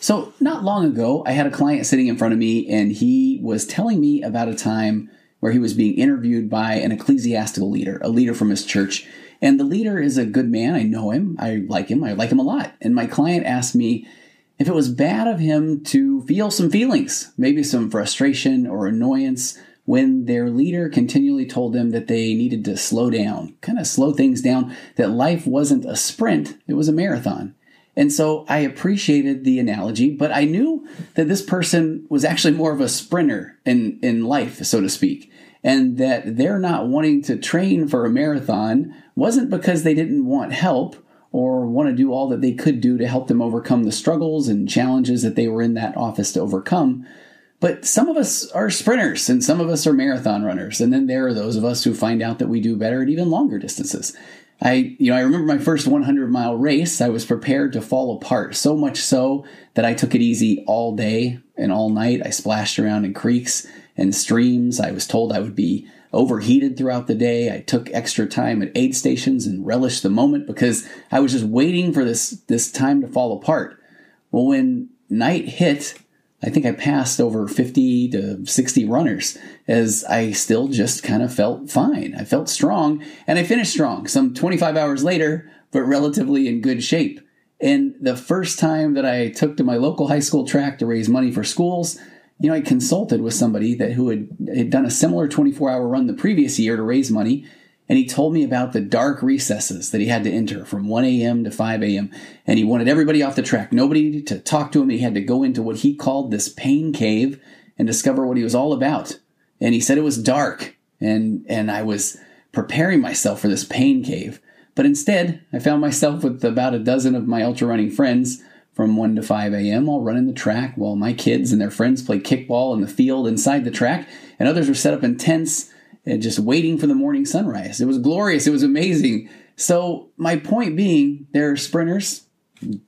So, not long ago, I had a client sitting in front of me, and he was telling me about a time where he was being interviewed by an ecclesiastical leader, a leader from his church. And the leader is a good man. I know him. I like him. I like him a lot. And my client asked me if it was bad of him to feel some feelings, maybe some frustration or annoyance when their leader continually told them that they needed to slow down, kind of slow things down, that life wasn't a sprint, it was a marathon. And so I appreciated the analogy, but I knew that this person was actually more of a sprinter in, in life, so to speak. And that they're not wanting to train for a marathon wasn't because they didn't want help or want to do all that they could do to help them overcome the struggles and challenges that they were in that office to overcome. But some of us are sprinters and some of us are marathon runners. And then there are those of us who find out that we do better at even longer distances. I, you know, I remember my first 100 mile race. I was prepared to fall apart, so much so that I took it easy all day and all night. I splashed around in creeks and streams. I was told I would be overheated throughout the day. I took extra time at aid stations and relished the moment because I was just waiting for this this time to fall apart. Well, when night hit, I think I passed over 50 to 60 runners as I still just kind of felt fine. I felt strong and I finished strong some 25 hours later, but relatively in good shape. And the first time that I took to my local high school track to raise money for schools, you know, I consulted with somebody that who had, had done a similar 24 hour run the previous year to raise money and he told me about the dark recesses that he had to enter from 1 a.m. to 5 a.m. And he wanted everybody off the track, nobody to talk to him. He had to go into what he called this pain cave and discover what he was all about. And he said it was dark, and and I was preparing myself for this pain cave. But instead, I found myself with about a dozen of my ultra running friends from 1 to 5 a.m., all running the track while my kids and their friends played kickball in the field inside the track, and others were set up in tents and just waiting for the morning sunrise. It was glorious. It was amazing. So, my point being, there are sprinters,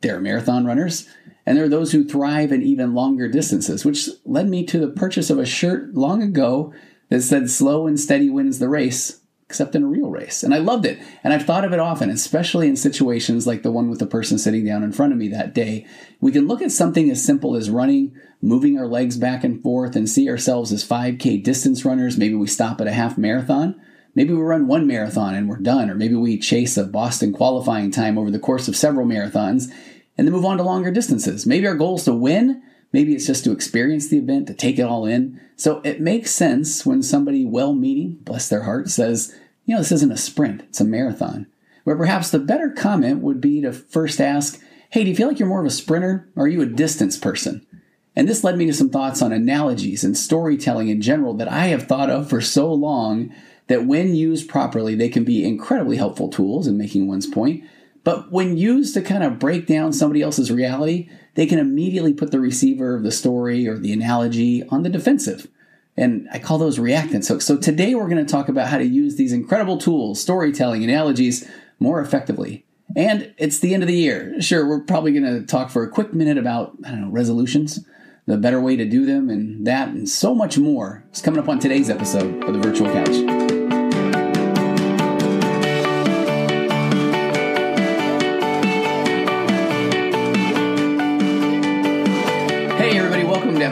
there are marathon runners, and there are those who thrive in even longer distances, which led me to the purchase of a shirt long ago that said, Slow and steady wins the race except in a real race. And I loved it. And I've thought of it often, especially in situations like the one with the person sitting down in front of me that day. We can look at something as simple as running, moving our legs back and forth, and see ourselves as 5K distance runners. Maybe we stop at a half marathon. Maybe we run one marathon and we're done. Or maybe we chase a Boston qualifying time over the course of several marathons and then move on to longer distances. Maybe our goal is to win. Maybe it's just to experience the event, to take it all in. So it makes sense when somebody well meaning, bless their heart, says, you know, this isn't a sprint, it's a marathon. Where perhaps the better comment would be to first ask, hey, do you feel like you're more of a sprinter or are you a distance person? And this led me to some thoughts on analogies and storytelling in general that I have thought of for so long that when used properly, they can be incredibly helpful tools in making one's point. But when used to kind of break down somebody else's reality, they can immediately put the receiver of the story or the analogy on the defensive. And I call those reactance hooks. So today we're going to talk about how to use these incredible tools, storytelling, analogies, more effectively. And it's the end of the year. Sure, we're probably going to talk for a quick minute about, I don't know, resolutions, the better way to do them, and that, and so much more. It's coming up on today's episode of the Virtual Couch.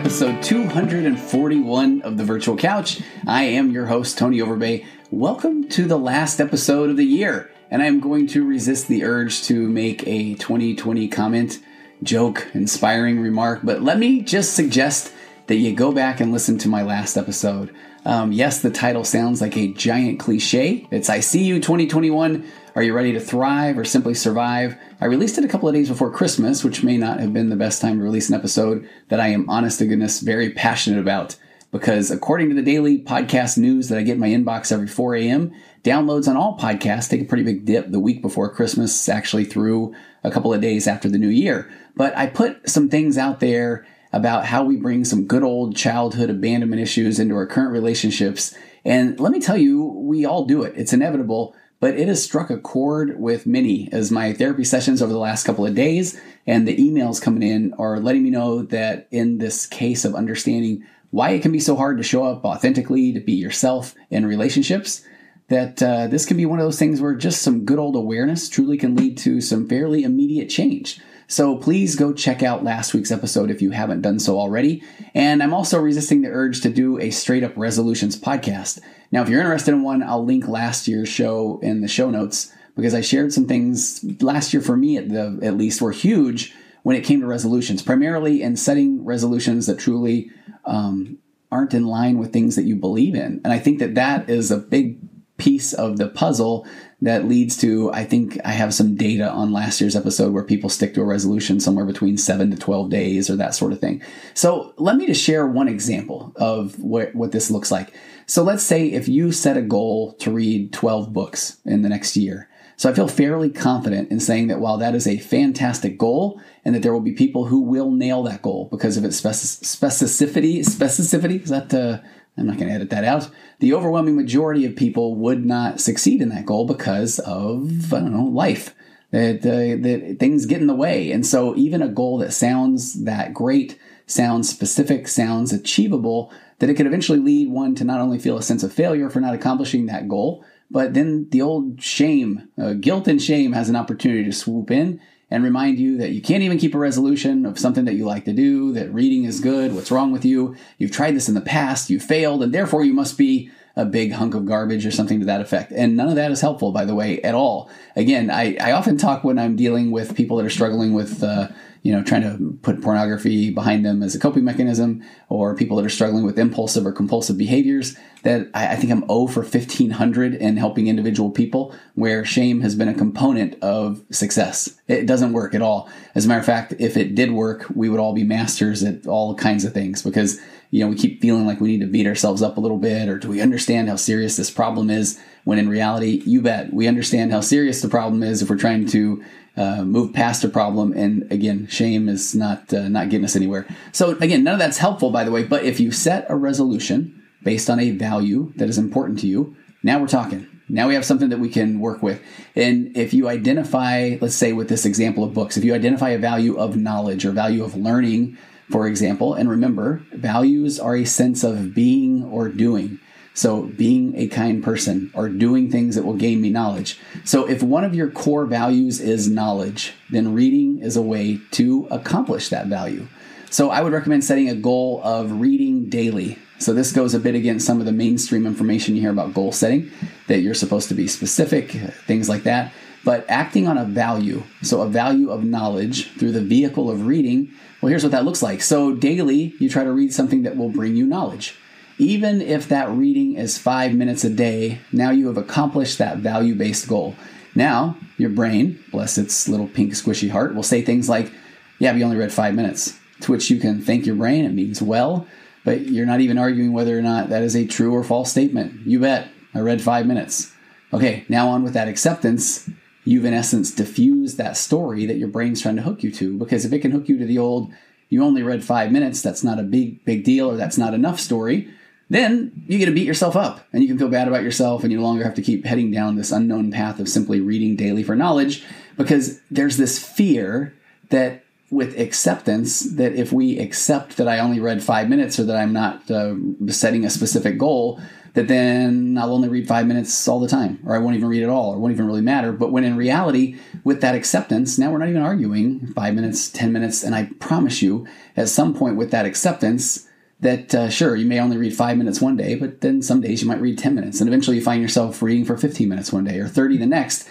Episode 241 of the Virtual Couch. I am your host, Tony Overbay. Welcome to the last episode of the year, and I'm going to resist the urge to make a 2020 comment, joke, inspiring remark, but let me just suggest that you go back and listen to my last episode. Um, yes, the title sounds like a giant cliche. It's I See You 2021. Are you ready to thrive or simply survive? I released it a couple of days before Christmas, which may not have been the best time to release an episode that I am honest to goodness very passionate about. Because according to the daily podcast news that I get in my inbox every 4 a.m., downloads on all podcasts take a pretty big dip the week before Christmas, actually through a couple of days after the new year. But I put some things out there about how we bring some good old childhood abandonment issues into our current relationships. And let me tell you, we all do it. It's inevitable but it has struck a chord with many as my therapy sessions over the last couple of days and the emails coming in are letting me know that in this case of understanding why it can be so hard to show up authentically, to be yourself in relationships, that uh, this can be one of those things where just some good old awareness truly can lead to some fairly immediate change. So please go check out last week's episode if you haven't done so already. And I'm also resisting the urge to do a straight up resolutions podcast. Now, if you're interested in one, I'll link last year's show in the show notes because I shared some things last year for me at the at least were huge when it came to resolutions, primarily in setting resolutions that truly um, aren't in line with things that you believe in. And I think that that is a big piece of the puzzle that leads to I think I have some data on last year's episode where people stick to a resolution somewhere between 7 to 12 days or that sort of thing. So let me just share one example of what, what this looks like. So let's say if you set a goal to read 12 books in the next year. So I feel fairly confident in saying that while that is a fantastic goal and that there will be people who will nail that goal because of its specificity, specificity, is that, uh, I'm not going to edit that out. The overwhelming majority of people would not succeed in that goal because of, I don't know, life. That, uh, that things get in the way. And so even a goal that sounds that great, sounds specific, sounds achievable, that it could eventually lead one to not only feel a sense of failure for not accomplishing that goal, but then the old shame, uh, guilt and shame has an opportunity to swoop in and remind you that you can't even keep a resolution of something that you like to do, that reading is good, what's wrong with you, you've tried this in the past, you failed, and therefore you must be a big hunk of garbage or something to that effect. And none of that is helpful, by the way, at all. Again, I, I often talk when I'm dealing with people that are struggling with, uh, you know, trying to put pornography behind them as a coping mechanism, or people that are struggling with impulsive or compulsive behaviors, that I, I think I'm O for 1500 in helping individual people where shame has been a component of success. It doesn't work at all. As a matter of fact, if it did work, we would all be masters at all kinds of things because you know, we keep feeling like we need to beat ourselves up a little bit, or do we understand how serious this problem is? When in reality, you bet we understand how serious the problem is if we're trying to uh, move past a problem. And again, shame is not uh, not getting us anywhere. So again, none of that's helpful, by the way. But if you set a resolution based on a value that is important to you, now we're talking. Now we have something that we can work with. And if you identify, let's say with this example of books, if you identify a value of knowledge or value of learning for example. And remember, values are a sense of being or doing. So, being a kind person or doing things that will gain me knowledge. So, if one of your core values is knowledge, then reading is a way to accomplish that value. So, I would recommend setting a goal of reading daily. So, this goes a bit against some of the mainstream information you hear about goal setting, that you're supposed to be specific, things like that. But acting on a value, so a value of knowledge through the vehicle of reading, well, here's what that looks like. So, daily, you try to read something that will bring you knowledge. Even if that reading is five minutes a day, now you have accomplished that value based goal. Now, your brain, bless its little pink squishy heart, will say things like, Yeah, you only read five minutes. To which you can thank your brain, it means well, but you're not even arguing whether or not that is a true or false statement. You bet, I read five minutes. Okay, now on with that acceptance you've in essence diffused that story that your brain's trying to hook you to. Because if it can hook you to the old, you only read five minutes, that's not a big, big deal, or that's not enough story, then you get to beat yourself up and you can feel bad about yourself and you no longer have to keep heading down this unknown path of simply reading daily for knowledge because there's this fear that with acceptance that if we accept that I only read five minutes or that I'm not uh, setting a specific goal, that then I'll only read five minutes all the time, or I won't even read at all, or won't even really matter. But when in reality, with that acceptance, now we're not even arguing five minutes, 10 minutes. And I promise you, at some point with that acceptance, that uh, sure, you may only read five minutes one day, but then some days you might read 10 minutes. And eventually you find yourself reading for 15 minutes one day or 30 the next.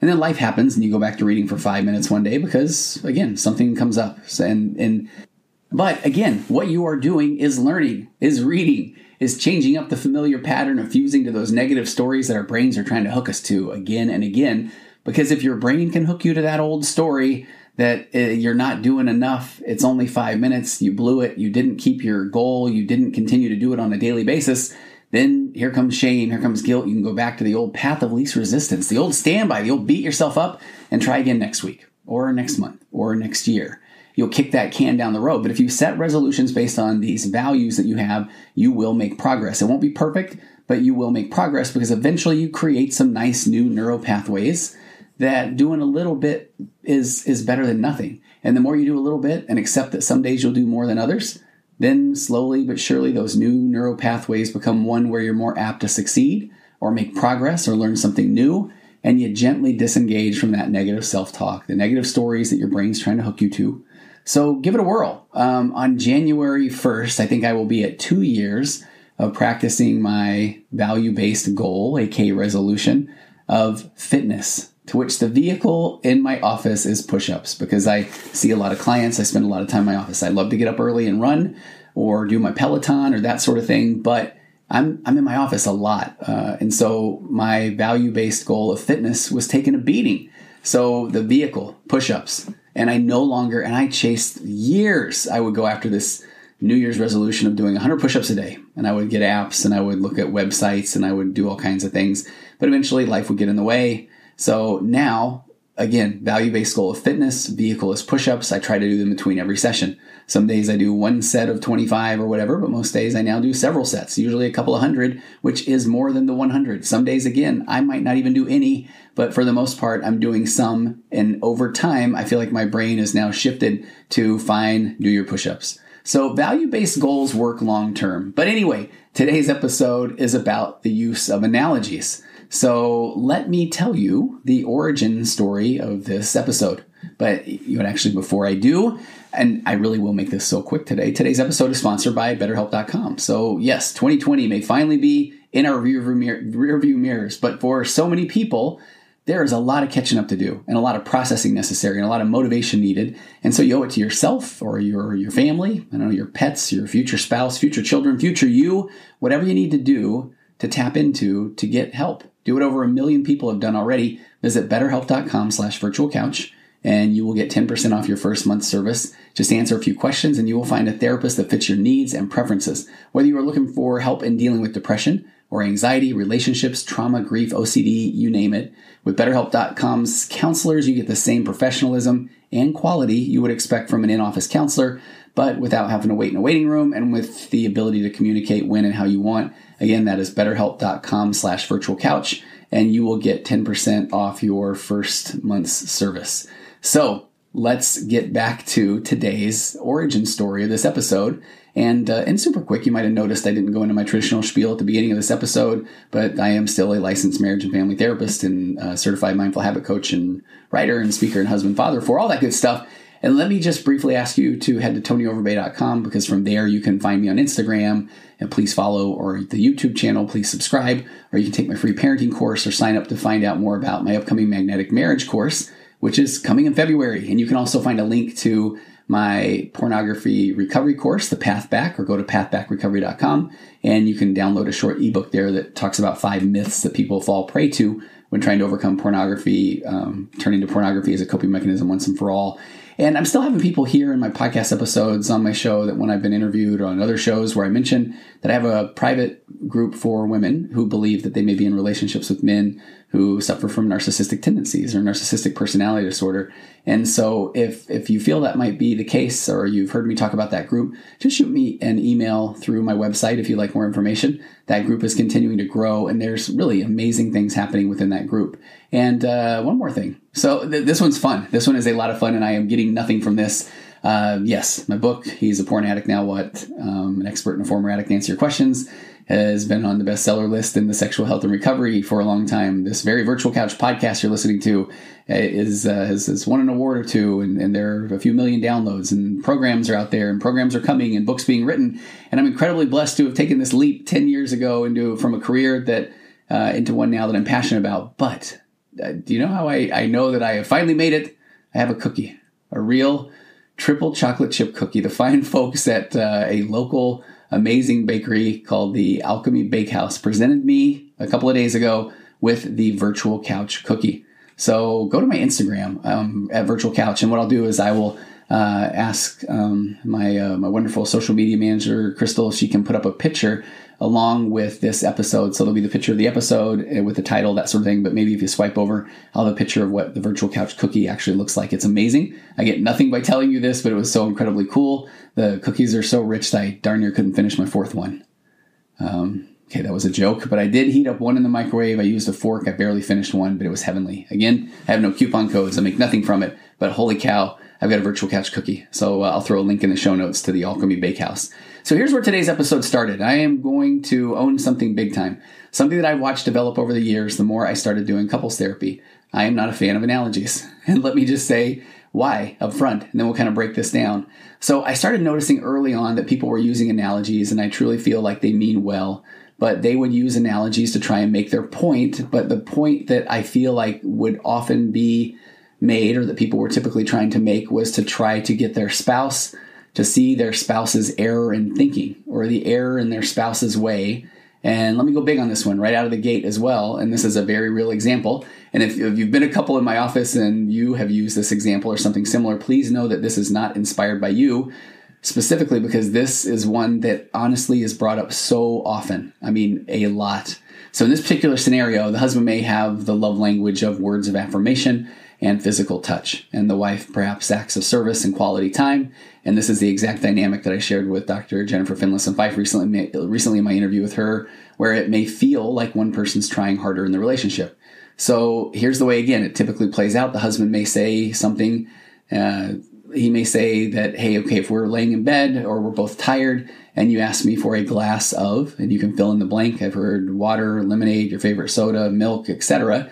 And then life happens and you go back to reading for five minutes one day because, again, something comes up. And, and, but again, what you are doing is learning, is reading is changing up the familiar pattern of fusing to those negative stories that our brains are trying to hook us to again and again. Because if your brain can hook you to that old story that uh, you're not doing enough, it's only five minutes, you blew it, you didn't keep your goal, you didn't continue to do it on a daily basis, then here comes shame, here comes guilt. You can go back to the old path of least resistance, the old standby, the old beat yourself up and try again next week or next month or next year. You'll kick that can down the road. But if you set resolutions based on these values that you have, you will make progress. It won't be perfect, but you will make progress because eventually you create some nice new neural pathways that doing a little bit is is better than nothing. And the more you do a little bit and accept that some days you'll do more than others, then slowly but surely those new neural pathways become one where you're more apt to succeed or make progress or learn something new and you gently disengage from that negative self talk, the negative stories that your brain's trying to hook you to. So give it a whirl. Um, on January 1st, I think I will be at two years of practicing my value based goal, aka resolution of fitness, to which the vehicle in my office is push ups because I see a lot of clients. I spend a lot of time in my office. I love to get up early and run or do my Peloton or that sort of thing, but I'm, I'm in my office a lot. Uh, and so my value based goal of fitness was taking a beating. So the vehicle, push ups, and I no longer, and I chased years, I would go after this New Year's resolution of doing 100 push ups a day. And I would get apps and I would look at websites and I would do all kinds of things. But eventually life would get in the way. So now, again, value based goal of fitness, vehicle is push ups. I try to do them between every session. Some days I do one set of 25 or whatever, but most days I now do several sets, usually a couple of hundred, which is more than the 100. Some days, again, I might not even do any, but for the most part, I'm doing some. And over time, I feel like my brain is now shifted to fine, do your push ups. So value based goals work long term. But anyway, today's episode is about the use of analogies. So let me tell you the origin story of this episode. But you actually, before I do, and I really will make this so quick today. Today's episode is sponsored by BetterHelp.com. So yes, 2020 may finally be in our mirror, rearview mirrors, but for so many people, there is a lot of catching up to do and a lot of processing necessary and a lot of motivation needed. And so you owe it to yourself or your your family, I don't know, your pets, your future spouse, future children, future you, whatever you need to do to tap into to get help. Do what over a million people have done already. Visit betterhelp.com slash virtual couch and you will get 10% off your first month's service. Just answer a few questions and you will find a therapist that fits your needs and preferences. Whether you are looking for help in dealing with depression or anxiety, relationships, trauma, grief, OCD, you name it, with BetterHelp.com's counselors, you get the same professionalism and quality you would expect from an in-office counselor, but without having to wait in a waiting room and with the ability to communicate when and how you want. Again, that is betterhelp.com slash virtual couch, and you will get 10% off your first month's service. So let's get back to today's origin story of this episode. And uh, and super quick, you might have noticed I didn't go into my traditional spiel at the beginning of this episode, but I am still a licensed marriage and family therapist and uh, certified mindful habit coach and writer and speaker and husband father for all that good stuff. And let me just briefly ask you to head to tonyoverbay.com because from there you can find me on Instagram and please follow or the YouTube channel, please subscribe, or you can take my free parenting course or sign up to find out more about my upcoming magnetic marriage course which is coming in February. And you can also find a link to my pornography recovery course, The Path Back, or go to pathbackrecovery.com and you can download a short ebook there that talks about five myths that people fall prey to when trying to overcome pornography, um, turning to pornography as a coping mechanism once and for all. And I'm still having people here in my podcast episodes on my show that when I've been interviewed or on other shows where I mention that I have a private group for women who believe that they may be in relationships with men who suffer from narcissistic tendencies or narcissistic personality disorder. And so if if you feel that might be the case or you've heard me talk about that group, just shoot me an email through my website if you'd like more information. That group is continuing to grow and there's really amazing things happening within that group. And uh, one more thing. So th- this one's fun. This one is a lot of fun and I am getting nothing from this. Uh, yes, my book, He's a Porn Addict Now What? Um, an expert and a former addict answer your questions has been on the bestseller list in the sexual health and recovery for a long time. This very virtual couch podcast you're listening to uh, is uh, has, has, won an award or two, and, and, there are a few million downloads, and programs are out there, and programs are coming, and books being written. And I'm incredibly blessed to have taken this leap ten years ago into from a career that uh, into one now that I'm passionate about. But uh, do you know how I, I know that I have finally made it? I have a cookie, a real triple chocolate chip cookie. The fine folks at uh, a local amazing bakery called the Alchemy Bakehouse presented me a couple of days ago with the virtual couch cookie. So go to my Instagram um, at virtual couch, and what I'll do is I will uh, ask um, my uh, my wonderful social media manager Crystal if she can put up a picture along with this episode. So there'll be the picture of the episode eh, with the title, that sort of thing. But maybe if you swipe over, I'll have a picture of what the virtual couch cookie actually looks like. It's amazing. I get nothing by telling you this, but it was so incredibly cool. The cookies are so rich that I darn near couldn't finish my fourth one. Um, okay, that was a joke, but I did heat up one in the microwave. I used a fork. I barely finished one, but it was heavenly. Again, I have no coupon codes. I make nothing from it, but holy cow. I've got a virtual couch cookie. So uh, I'll throw a link in the show notes to the Alchemy Bakehouse. So here's where today's episode started. I am going to own something big time, something that I've watched develop over the years the more I started doing couples therapy. I am not a fan of analogies. And let me just say why up front, and then we'll kind of break this down. So I started noticing early on that people were using analogies, and I truly feel like they mean well but they would use analogies to try and make their point. But the point that I feel like would often be made or that people were typically trying to make was to try to get their spouse to see their spouse's error in thinking or the error in their spouse's way. And let me go big on this one right out of the gate as well. And this is a very real example. And if, if, you've been a couple in my office and you have used this example or something similar, please know that this is not inspired by you specifically because this is one that honestly is brought up so often. I mean, a lot. So in this particular scenario, the husband may have the love language of words of affirmation and physical touch, and the wife perhaps acts of service and quality time. And this is the exact dynamic that I shared with Dr. Jennifer Finlayson Fife recently, recently in my interview with her, where it may feel like one person's trying harder in the relationship. So here's the way again it typically plays out. The husband may say something uh, he may say that, hey, okay, if we're laying in bed or we're both tired and you ask me for a glass of, and you can fill in the blank, I've heard water, lemonade, your favorite soda, milk, etc.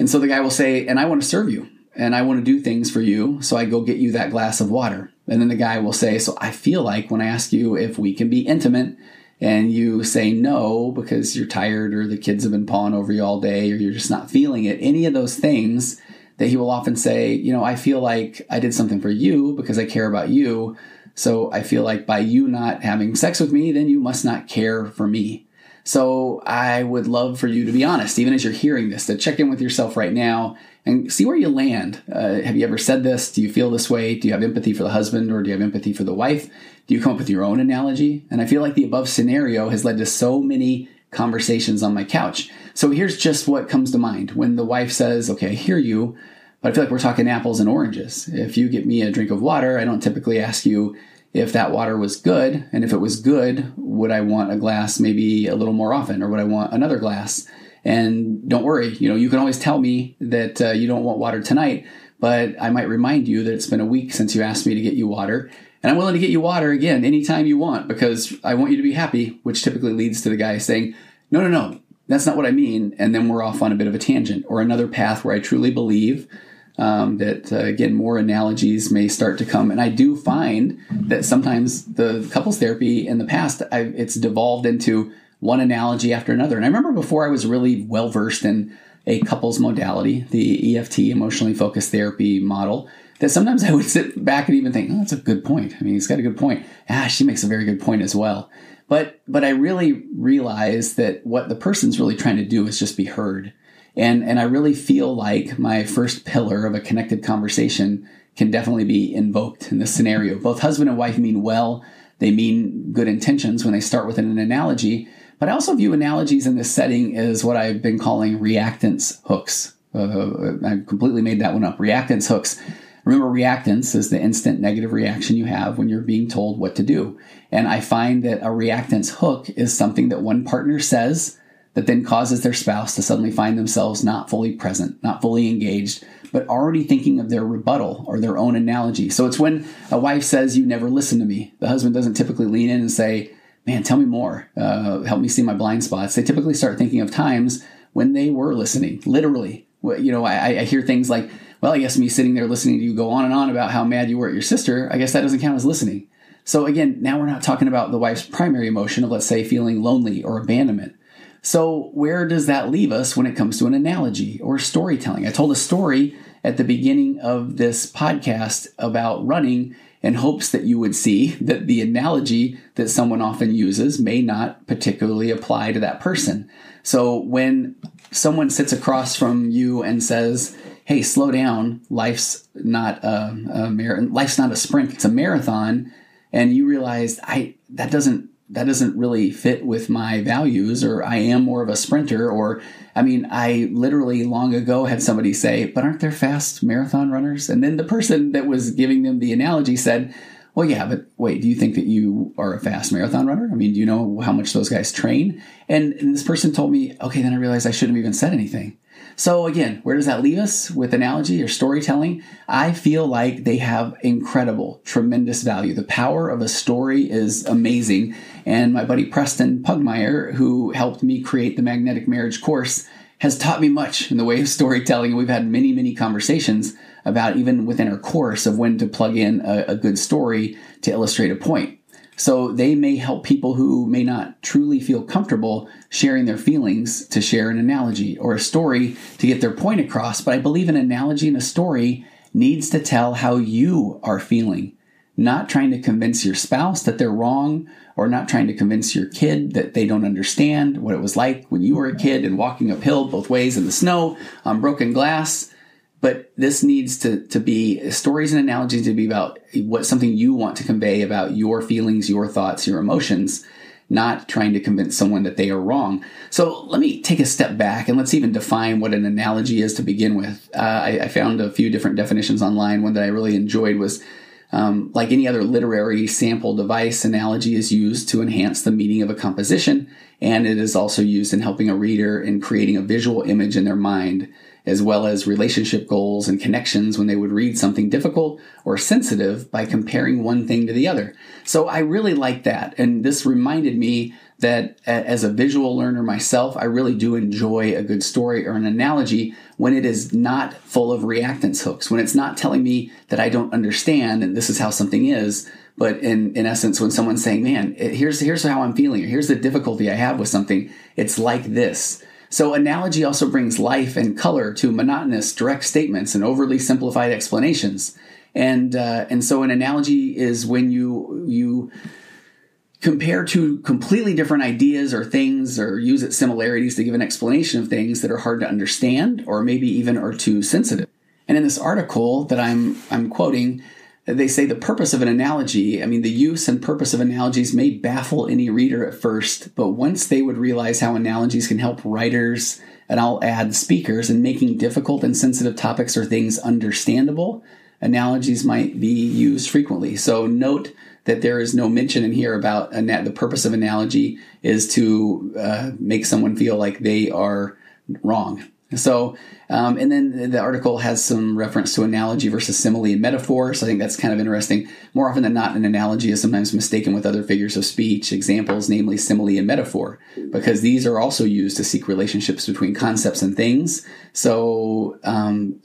And so the guy will say, and I want to serve you and I want to do things for you. So I go get you that glass of water. And then the guy will say, so I feel like when I ask you if we can be intimate and you say no because you're tired or the kids have been pawing over you all day or you're just not feeling it, any of those things that he will often say, you know, I feel like I did something for you because I care about you. So I feel like by you not having sex with me, then you must not care for me. So I would love for you to be honest, even as you're hearing this, to check in with yourself right now and see where you land. Uh, have you ever said this? Do you feel this way? Do you have empathy for the husband or do you have empathy for the wife? Do you come up with your own analogy? And I feel like the above scenario has led to so many conversations on my couch. So here's just what comes to mind when the wife says, Okay, I hear you, but I feel like we're talking apples and oranges. If you get me a drink of water, I don't typically ask you if that water was good. And if it was good, would I want a glass maybe a little more often or would I want another glass? And don't worry, you know, you can always tell me that uh, you don't want water tonight, but I might remind you that it's been a week since you asked me to get you water. And I'm willing to get you water again anytime you want because I want you to be happy, which typically leads to the guy saying, no, no, no, that's not what I mean. And then we're off on a bit of a tangent or another path where I truly believe um, that, uh, again, more analogies may start to come. And I do find that sometimes the couples therapy in the past, I've, it's devolved into one analogy after another. And I remember before I was really well versed in a couples modality, the EFT, emotionally focused therapy model, that sometimes I would sit back and even think, oh, that's a good point. I mean, he's got a good point. Ah, she makes a very good point as well. But but I really realized that what the person's really trying to do is just be heard. And and I really feel like my first pillar of a connected conversation can definitely be invoked in this scenario. Both husband and wife mean well. They mean good intentions when they start with an analogy. But I also view analogies in this setting as what I've been calling reactance hooks. Uh, I completely made that one up. Reactance hooks Remember, reactance is the instant negative reaction you have when you're being told what to do. And I find that a reactance hook is something that one partner says that then causes their spouse to suddenly find themselves not fully present, not fully engaged, but already thinking of their rebuttal or their own analogy. So it's when a wife says, You never listen to me. The husband doesn't typically lean in and say, Man, tell me more. Uh, help me see my blind spots. They typically start thinking of times when they were listening, literally. You know, I, I hear things like, well, I guess me sitting there listening to you go on and on about how mad you were at your sister, I guess that doesn't count as listening. So again, now we're not talking about the wife's primary emotion of, let's say, feeling lonely or abandonment. So where does that leave us when it comes to an analogy or storytelling? I told a story at the beginning of this podcast about running in hopes that you would see that the analogy that someone often uses may not particularly apply to that person. So when someone sits across from you and says, hey, slow down. Life's not a, a mar- life's not a sprint; it's a marathon. And you realize I that doesn't that doesn't really fit with my values, or I am more of a sprinter. Or I mean, I literally long ago had somebody say, "But aren't there fast marathon runners?" And then the person that was giving them the analogy said. Well, yeah, but wait, do you think that you are a fast marathon runner? I mean, do you know how much those guys train? And, and this person told me, okay, then I realized I shouldn't have even said anything. So again, where does that leave us with analogy or storytelling? I feel like they have incredible, tremendous value. The power of a story is amazing. And my buddy Preston Pugmire, who helped me create the magnetic marriage course, has taught me much in the way of storytelling. We've had many, many conversations about even within our course of when to plug in a, a good story to illustrate a point. So they may help people who may not truly feel comfortable sharing their feelings to share an analogy or a story to get their point across. But I believe an analogy and a story needs to tell how you are feeling, not trying to convince your spouse that they're wrong or not trying to convince your kid that they don't understand what it was like when you were a kid and walking uphill both ways in the snow on broken glass but this needs to, to be stories and analogies to be about what something you want to convey about your feelings, your thoughts, your emotions, not trying to convince someone that they are wrong. So let me take a step back and let's even define what an analogy is to begin with. Uh, I, I, found a few different definitions online. One that I really enjoyed was um, like any other literary sample device, analogy is used to enhance the meaning of a composition, and it is also used in helping a reader in creating a visual image in their mind as well as relationship goals and connections when they would read something difficult or sensitive by comparing one thing to the other. So I really like that. And this reminded me that as a visual learner myself, I really do enjoy a good story or an analogy when it is not full of reactance hooks, when it's not telling me that I don't understand and this is how something is. But in, in essence, when someone's saying, man, here's, here's how I'm feeling, or here's the difficulty I have with something, it's like this so, analogy also brings life and color to monotonous, direct statements and overly simplified explanations. And uh, and so, an analogy is when you you compare two completely different ideas or things, or use its similarities to give an explanation of things that are hard to understand, or maybe even are too sensitive. And in this article that I'm I'm quoting, they say the purpose of an analogy, I mean, the use and purpose of analogies may baffle any reader at first, but once they would realize how analogies can help writers, and I'll add speakers, in making difficult and sensitive topics or things understandable, analogies might be used frequently. So note that there is no mention in here about the purpose of analogy is to uh, make someone feel like they are wrong. So, um, and then the article has some reference to analogy versus simile and metaphor. So I think that's kind of interesting. More often than not, an analogy is sometimes mistaken with other figures of speech, examples, namely simile and metaphor, because these are also used to seek relationships between concepts and things. So um,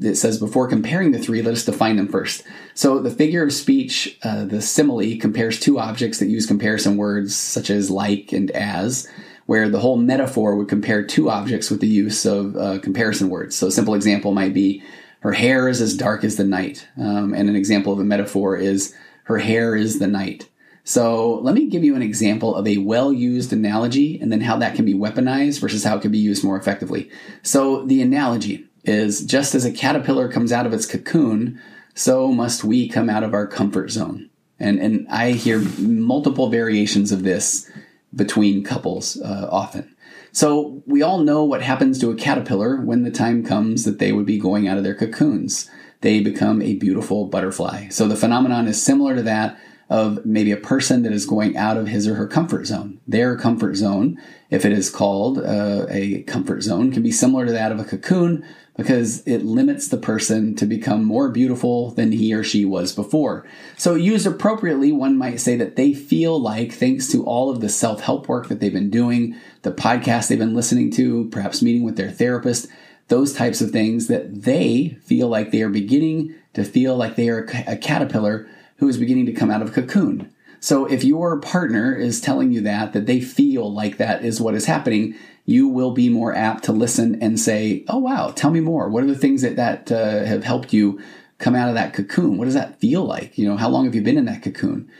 it says before comparing the three, let us define them first. So the figure of speech, uh, the simile, compares two objects that use comparison words such as like and as where the whole metaphor would compare two objects with the use of uh, comparison words. So a simple example might be her hair is as dark as the night. Um, and an example of a metaphor is her hair is the night. So let me give you an example of a well used analogy and then how that can be weaponized versus how it can be used more effectively. So the analogy is just as a caterpillar comes out of its cocoon, so must we come out of our comfort zone. And, and I hear multiple variations of this between couples uh, often. So we all know what happens to a caterpillar when the time comes that they would be going out of their cocoons. They become a beautiful butterfly. So the phenomenon is similar to that of maybe a person that is going out of his or her comfort zone. Their comfort zone, if it is called uh, a comfort zone, can be similar to that of a cocoon because it limits the person to become more beautiful than he or she was before. So, used appropriately, one might say that they feel like, thanks to all of the self help work that they've been doing, the podcast they've been listening to, perhaps meeting with their therapist, those types of things, that they feel like they are beginning to feel like they are a caterpillar who is beginning to come out of a cocoon. So if your partner is telling you that, that they feel like that is what is happening, you will be more apt to listen and say, "Oh wow, tell me more. What are the things that that uh, have helped you come out of that cocoon? What does that feel like? You know, how long have you been in that cocoon?"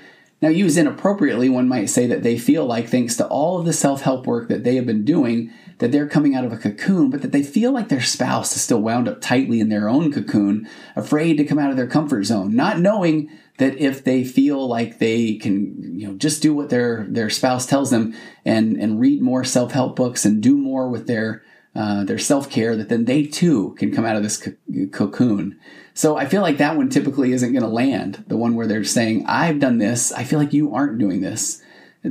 Now, used inappropriately, one might say that they feel like, thanks to all of the self help work that they have been doing, that they're coming out of a cocoon, but that they feel like their spouse is still wound up tightly in their own cocoon, afraid to come out of their comfort zone, not knowing that if they feel like they can, you know, just do what their their spouse tells them and and read more self help books and do more with their uh, their self care, that then they too can come out of this co- cocoon. So I feel like that one typically isn't going to land. The one where they're saying, "I've done this. I feel like you aren't doing this."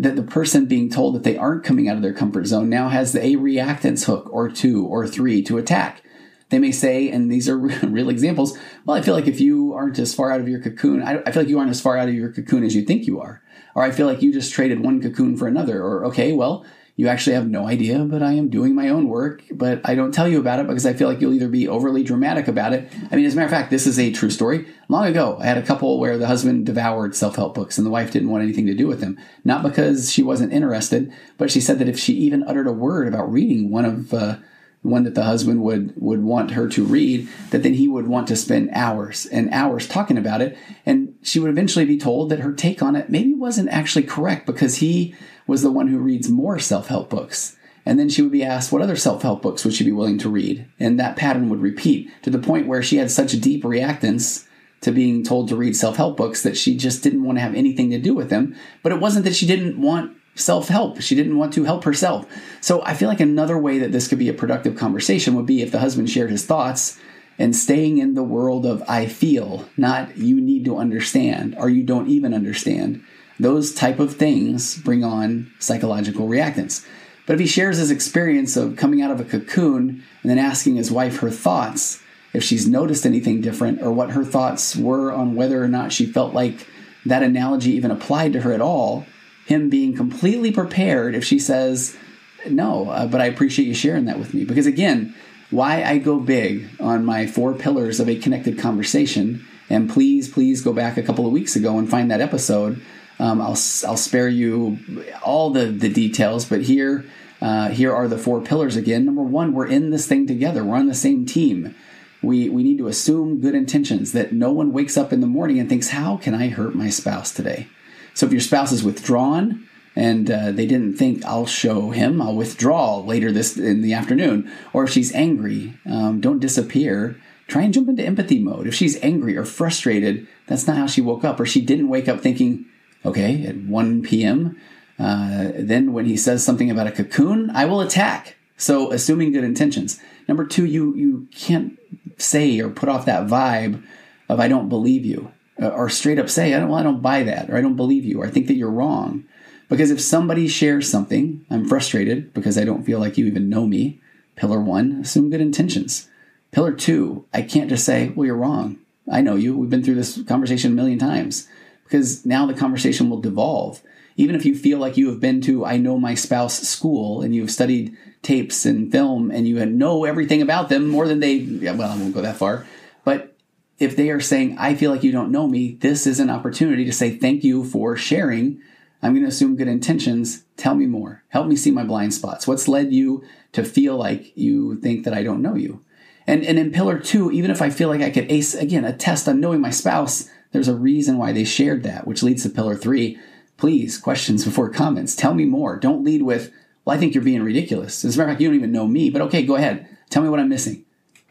that the person being told that they aren't coming out of their comfort zone now has a reactance hook or two or three to attack. They may say, and these are real examples, well, I feel like if you aren't as far out of your cocoon, I, I feel like you aren't as far out of your cocoon as you think you are. Or I feel like you just traded one cocoon for another. Or, okay, well, you actually have no idea, but I am doing my own work, but I don't tell you about it because I feel like you'll either be overly dramatic about it. I mean, as a matter of fact, this is a true story. Long ago, I had a couple where the husband devoured self help books and the wife didn't want anything to do with them. Not because she wasn't interested, but she said that if she even uttered a word about reading one of, uh, one that the husband would would want her to read that then he would want to spend hours and hours talking about it. And she would eventually be told that her take on it maybe wasn't actually correct because he was the one who reads more self-help books. And then she would be asked what other self-help books would she be willing to read? And that pattern would repeat to the point where she had such a deep reactance to being told to read self-help books that she just didn't want to have anything to do with them. But it wasn't that she didn't want self help. She didn't want to help herself. So I feel like another way that this could be a productive conversation would be if the husband shared his thoughts and staying in the world of I feel, not you need to understand or you don't even understand. Those type of things bring on psychological reactance. But if he shares his experience of coming out of a cocoon and then asking his wife her thoughts, if she's noticed anything different or what her thoughts were on whether or not she felt like that analogy even applied to her at all, him being completely prepared if she says, No, uh, but I appreciate you sharing that with me. Because again, why I go big on my four pillars of a connected conversation, and please, please go back a couple of weeks ago and find that episode. Um, I'll, I'll spare you all the, the details, but here, uh, here are the four pillars again. Number one, we're in this thing together. We're on the same team. We, we need to assume good intentions that no one wakes up in the morning and thinks, How can I hurt my spouse today? So if your spouse is withdrawn and uh, they didn't think I'll show him, I'll withdraw later this in the afternoon, or if she's angry, um, don't disappear. Try and jump into empathy mode. If she's angry or frustrated, that's not how she woke up, or she didn't wake up thinking, okay, at 1 p.m. Uh, then when he says something about a cocoon, I will attack. So assuming good intentions. Number two, you you can't say or put off that vibe of I don't believe you. Uh, or straight up say, I don't, well, I don't buy that, or I don't believe you, or I think that you're wrong. Because if somebody shares something, I'm frustrated because I don't feel like you even know me. Pillar one, assume good intentions. Pillar two, I can't just say, well, you're wrong. I know you. We've been through this conversation a million times. Because now the conversation will devolve. Even if you feel like you have been to I Know My Spouse school and you've studied tapes and film and you know everything about them more than they, well, I won't go that far. But if they are saying, I feel like you don't know me, this is an opportunity to say thank you for sharing. I'm going to assume good intentions. Tell me more. Help me see my blind spots. What's led you to feel like you think that I don't know you? And, and in pillar two, even if I feel like I could ace, again, a test on knowing my spouse, there's a reason why they shared that, which leads to pillar three. Please, questions before comments. Tell me more. Don't lead with, well, I think you're being ridiculous. As a matter of fact, you don't even know me, but okay, go ahead. Tell me what I'm missing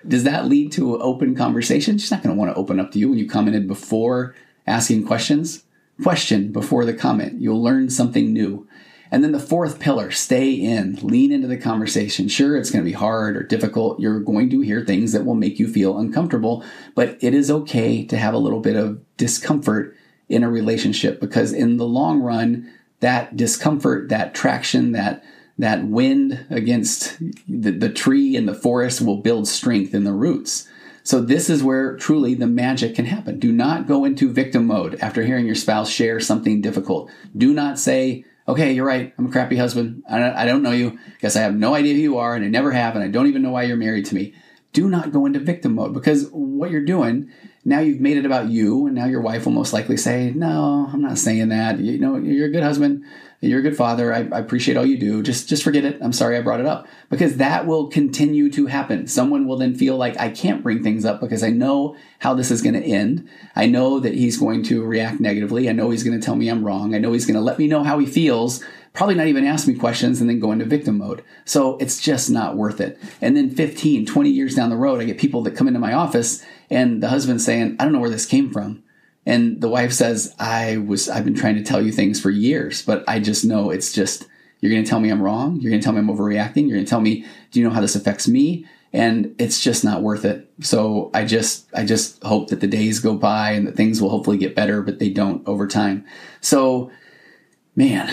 does that lead to an open conversation? She's not going to want to open up to you when you commented before asking questions. Question before the comment. You'll learn something new. And then the fourth pillar, stay in, lean into the conversation. Sure, it's going to be hard or difficult. You're going to hear things that will make you feel uncomfortable, but it is okay to have a little bit of discomfort in a relationship because in the long run, that discomfort, that traction, that that wind against the, the tree and the forest will build strength in the roots. So this is where truly the magic can happen. Do not go into victim mode after hearing your spouse share something difficult. Do not say, okay, you're right. I'm a crappy husband. I don't, I don't know you. Guess I have no idea who you are and I never have. And I don't even know why you're married to me. Do not go into victim mode because what you're doing now you've made it about you and now your wife will most likely say no i'm not saying that you know you're a good husband you're a good father. I, I, appreciate all you do. Just just forget it. I'm sorry I brought it up because that will continue to happen. Someone will then feel like I can't bring things up because I know how this is going to end. I know that he's going to react negatively. I know he's going to tell me I'm wrong. I know he's going to let me know how he feels. Probably not even ask me questions and then go into victim mode. So it's just not worth it. And then 15, 20 years down the road, I get people that come into my office and the husband's saying, I don't know where this came from. And the wife says, I was, I've been trying to tell you things for years, but I just know it's just, you're going to tell me I'm wrong. You're going to tell me I'm overreacting. You're going to tell me, do you know how this affects me? And it's just not worth it. So I just, I just hope that the days go by and that things will hopefully get better, but they don't over time. So, man,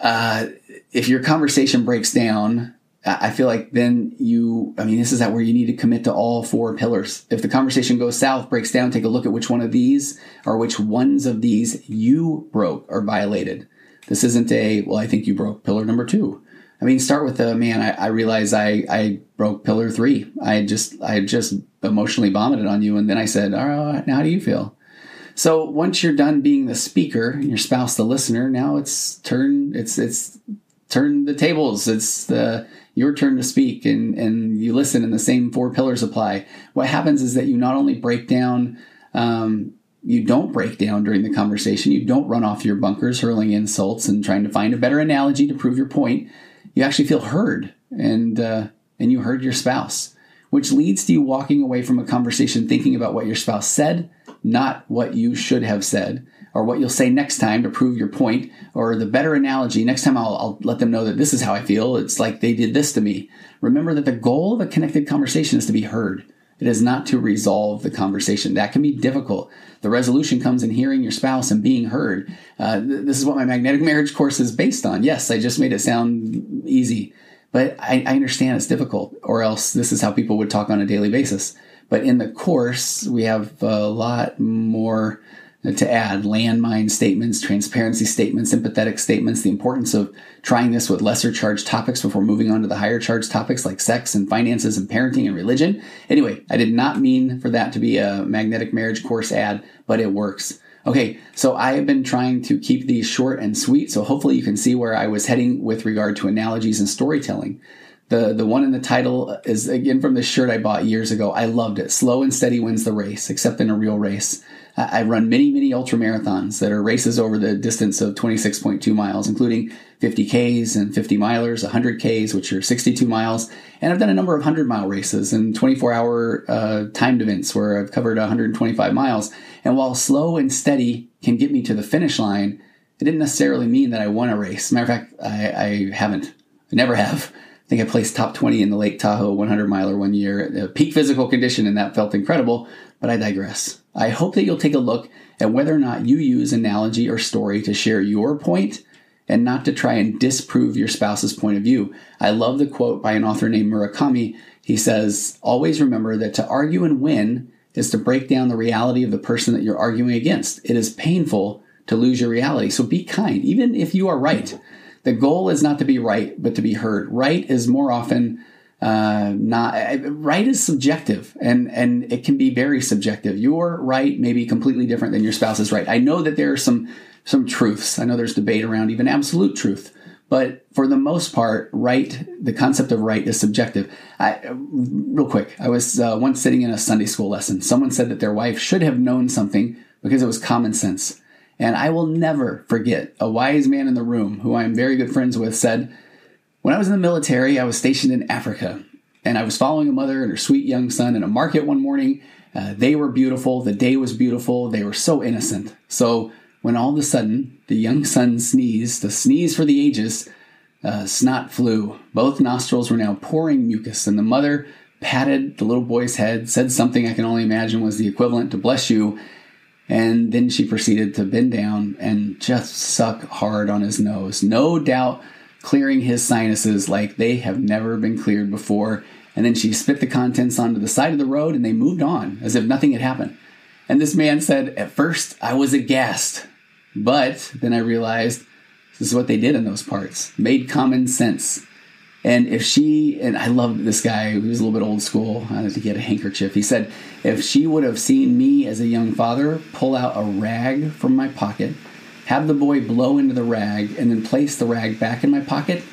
uh, if your conversation breaks down, I feel like then you, I mean, this is that where you need to commit to all four pillars. If the conversation goes south, breaks down, take a look at which one of these or which ones of these you broke or violated. This isn't a, well, I think you broke pillar number two. I mean, start with the man. I, I realize I, I broke pillar three. I just, I just emotionally vomited on you. And then I said, all right, now how do you feel? So once you're done being the speaker, and your spouse the listener, now it's turn, it's, it's turn the tables. It's the, your turn to speak and, and you listen and the same four pillars apply. What happens is that you not only break down, um, you don't break down during the conversation. You don't run off your bunkers, hurling insults and trying to find a better analogy to prove your point. You actually feel heard and, uh, and you heard your spouse, which leads to you walking away from a conversation thinking about what your spouse said, not what you should have said or what you'll say next time to prove your point, or the better analogy. Next time I'll, I'll, let them know that this is how I feel. It's like they did this to me. Remember that the goal of a connected conversation is to be heard. It is not to resolve the conversation. That can be difficult. The resolution comes in hearing your spouse and being heard. Uh, th- this is what my magnetic marriage course is based on. Yes, I just made it sound easy, but I, I understand it's difficult, or else this is how people would talk on a daily basis. But in the course, we have a lot more to add landmine statements, transparency statements, empathetic statements, the importance of trying this with lesser charged topics before moving on to the higher charged topics like sex and finances and parenting and religion. Anyway, I did not mean for that to be a magnetic marriage course ad, but it works. Okay, so I have been trying to keep these short and sweet, so hopefully you can see where I was heading with regard to analogies and storytelling. The the one in the title is again from this shirt I bought years ago. I loved it. Slow and steady wins the race, except in a real race. I run many, many ultra marathons that are races over the distance of 26.2 miles, including 50Ks and 50 milers, 100Ks, which are 62 miles. And I've done a number of 100 mile races and 24 hour uh, timed events where I've covered 125 miles. And while slow and steady can get me to the finish line, it didn't necessarily mean that I won a race. Matter of fact, I, I haven't. I never have. I think I placed top 20 in the Lake Tahoe 100 miler one year peak physical condition, and that felt incredible, but I digress. I hope that you'll take a look at whether or not you use analogy or story to share your point and not to try and disprove your spouse's point of view. I love the quote by an author named Murakami. He says, Always remember that to argue and win is to break down the reality of the person that you're arguing against. It is painful to lose your reality. So be kind, even if you are right. The goal is not to be right, but to be heard. Right is more often uh, not right is subjective and and it can be very subjective. Your right may be completely different than your spouse's right. I know that there are some some truths. I know there's debate around even absolute truth, but for the most part, right the concept of right is subjective. I, real quick, I was uh, once sitting in a Sunday school lesson. Someone said that their wife should have known something because it was common sense. And I will never forget a wise man in the room who I am very good friends with said, When I was in the military, I was stationed in Africa, and I was following a mother and her sweet young son in a market one morning. Uh, they were beautiful, the day was beautiful, they were so innocent. So, when all of a sudden the young son sneezed, the sneeze for the ages, uh, snot flew. Both nostrils were now pouring mucus, and the mother patted the little boy's head, said something I can only imagine was the equivalent to bless you, and then she proceeded to bend down and just suck hard on his nose. No doubt clearing his sinuses like they have never been cleared before. And then she spit the contents onto the side of the road and they moved on as if nothing had happened. And this man said, At first I was aghast, but then I realized this is what they did in those parts. Made common sense. And if she, and I love this guy he was a little bit old school, I think he had a handkerchief. He said, if she would have seen me as a young father pull out a rag from my pocket, have the boy blow into the rag, and then place the rag back in my pocket,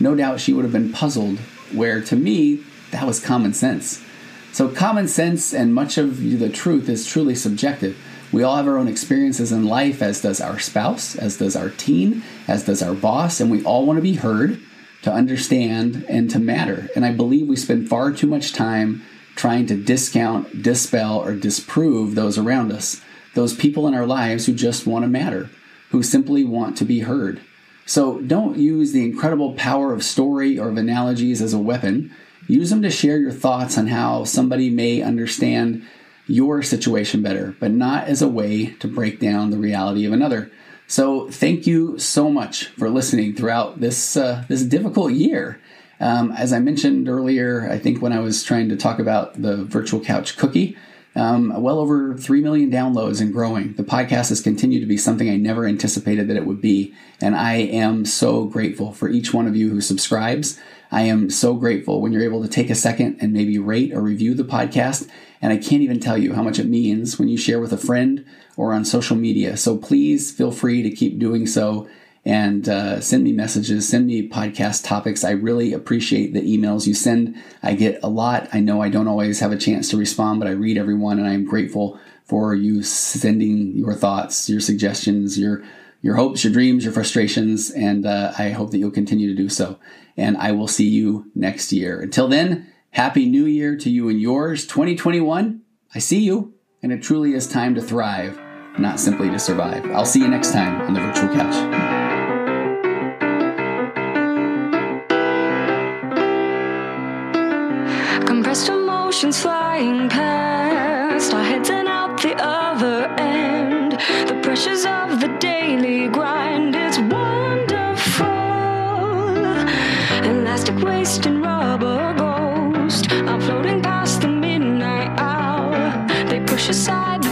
no doubt she would have been puzzled, where to me, that was common sense. So, common sense and much of the truth is truly subjective. We all have our own experiences in life, as does our spouse, as does our teen, as does our boss, and we all want to be heard to understand and to matter. And I believe we spend far too much time trying to discount, dispel, or disprove those around us, those people in our lives who just want to matter, who simply want to be heard. So don't use the incredible power of story or of analogies as a weapon. Use them to share your thoughts on how somebody may understand your situation better, but not as a way to break down the reality of another. So thank you so much for listening throughout this uh, this difficult year. Um, as I mentioned earlier, I think when I was trying to talk about the virtual couch cookie, um, well over 3 million downloads and growing. The podcast has continued to be something I never anticipated that it would be. And I am so grateful for each one of you who subscribes. I am so grateful when you're able to take a second and maybe rate or review the podcast. And I can't even tell you how much it means when you share with a friend or on social media. So please feel free to keep doing so and uh, send me messages, send me podcast topics. I really appreciate the emails you send. I get a lot. I know I don't always have a chance to respond, but I read everyone and I am grateful for you sending your thoughts, your suggestions, your your hopes, your dreams, your frustrations, and uh, I hope that you'll continue to do so. And I will see you next year. Until then, happy new year to you and yours. 2021, I see you, and it truly is time to thrive, not simply to survive. I'll see you next time on the virtual couch. oceans flying past, our heads and out the other end. The pressures of the daily grind, it's wonderful. Elastic waste and rubber floating past the midnight hour. They push aside.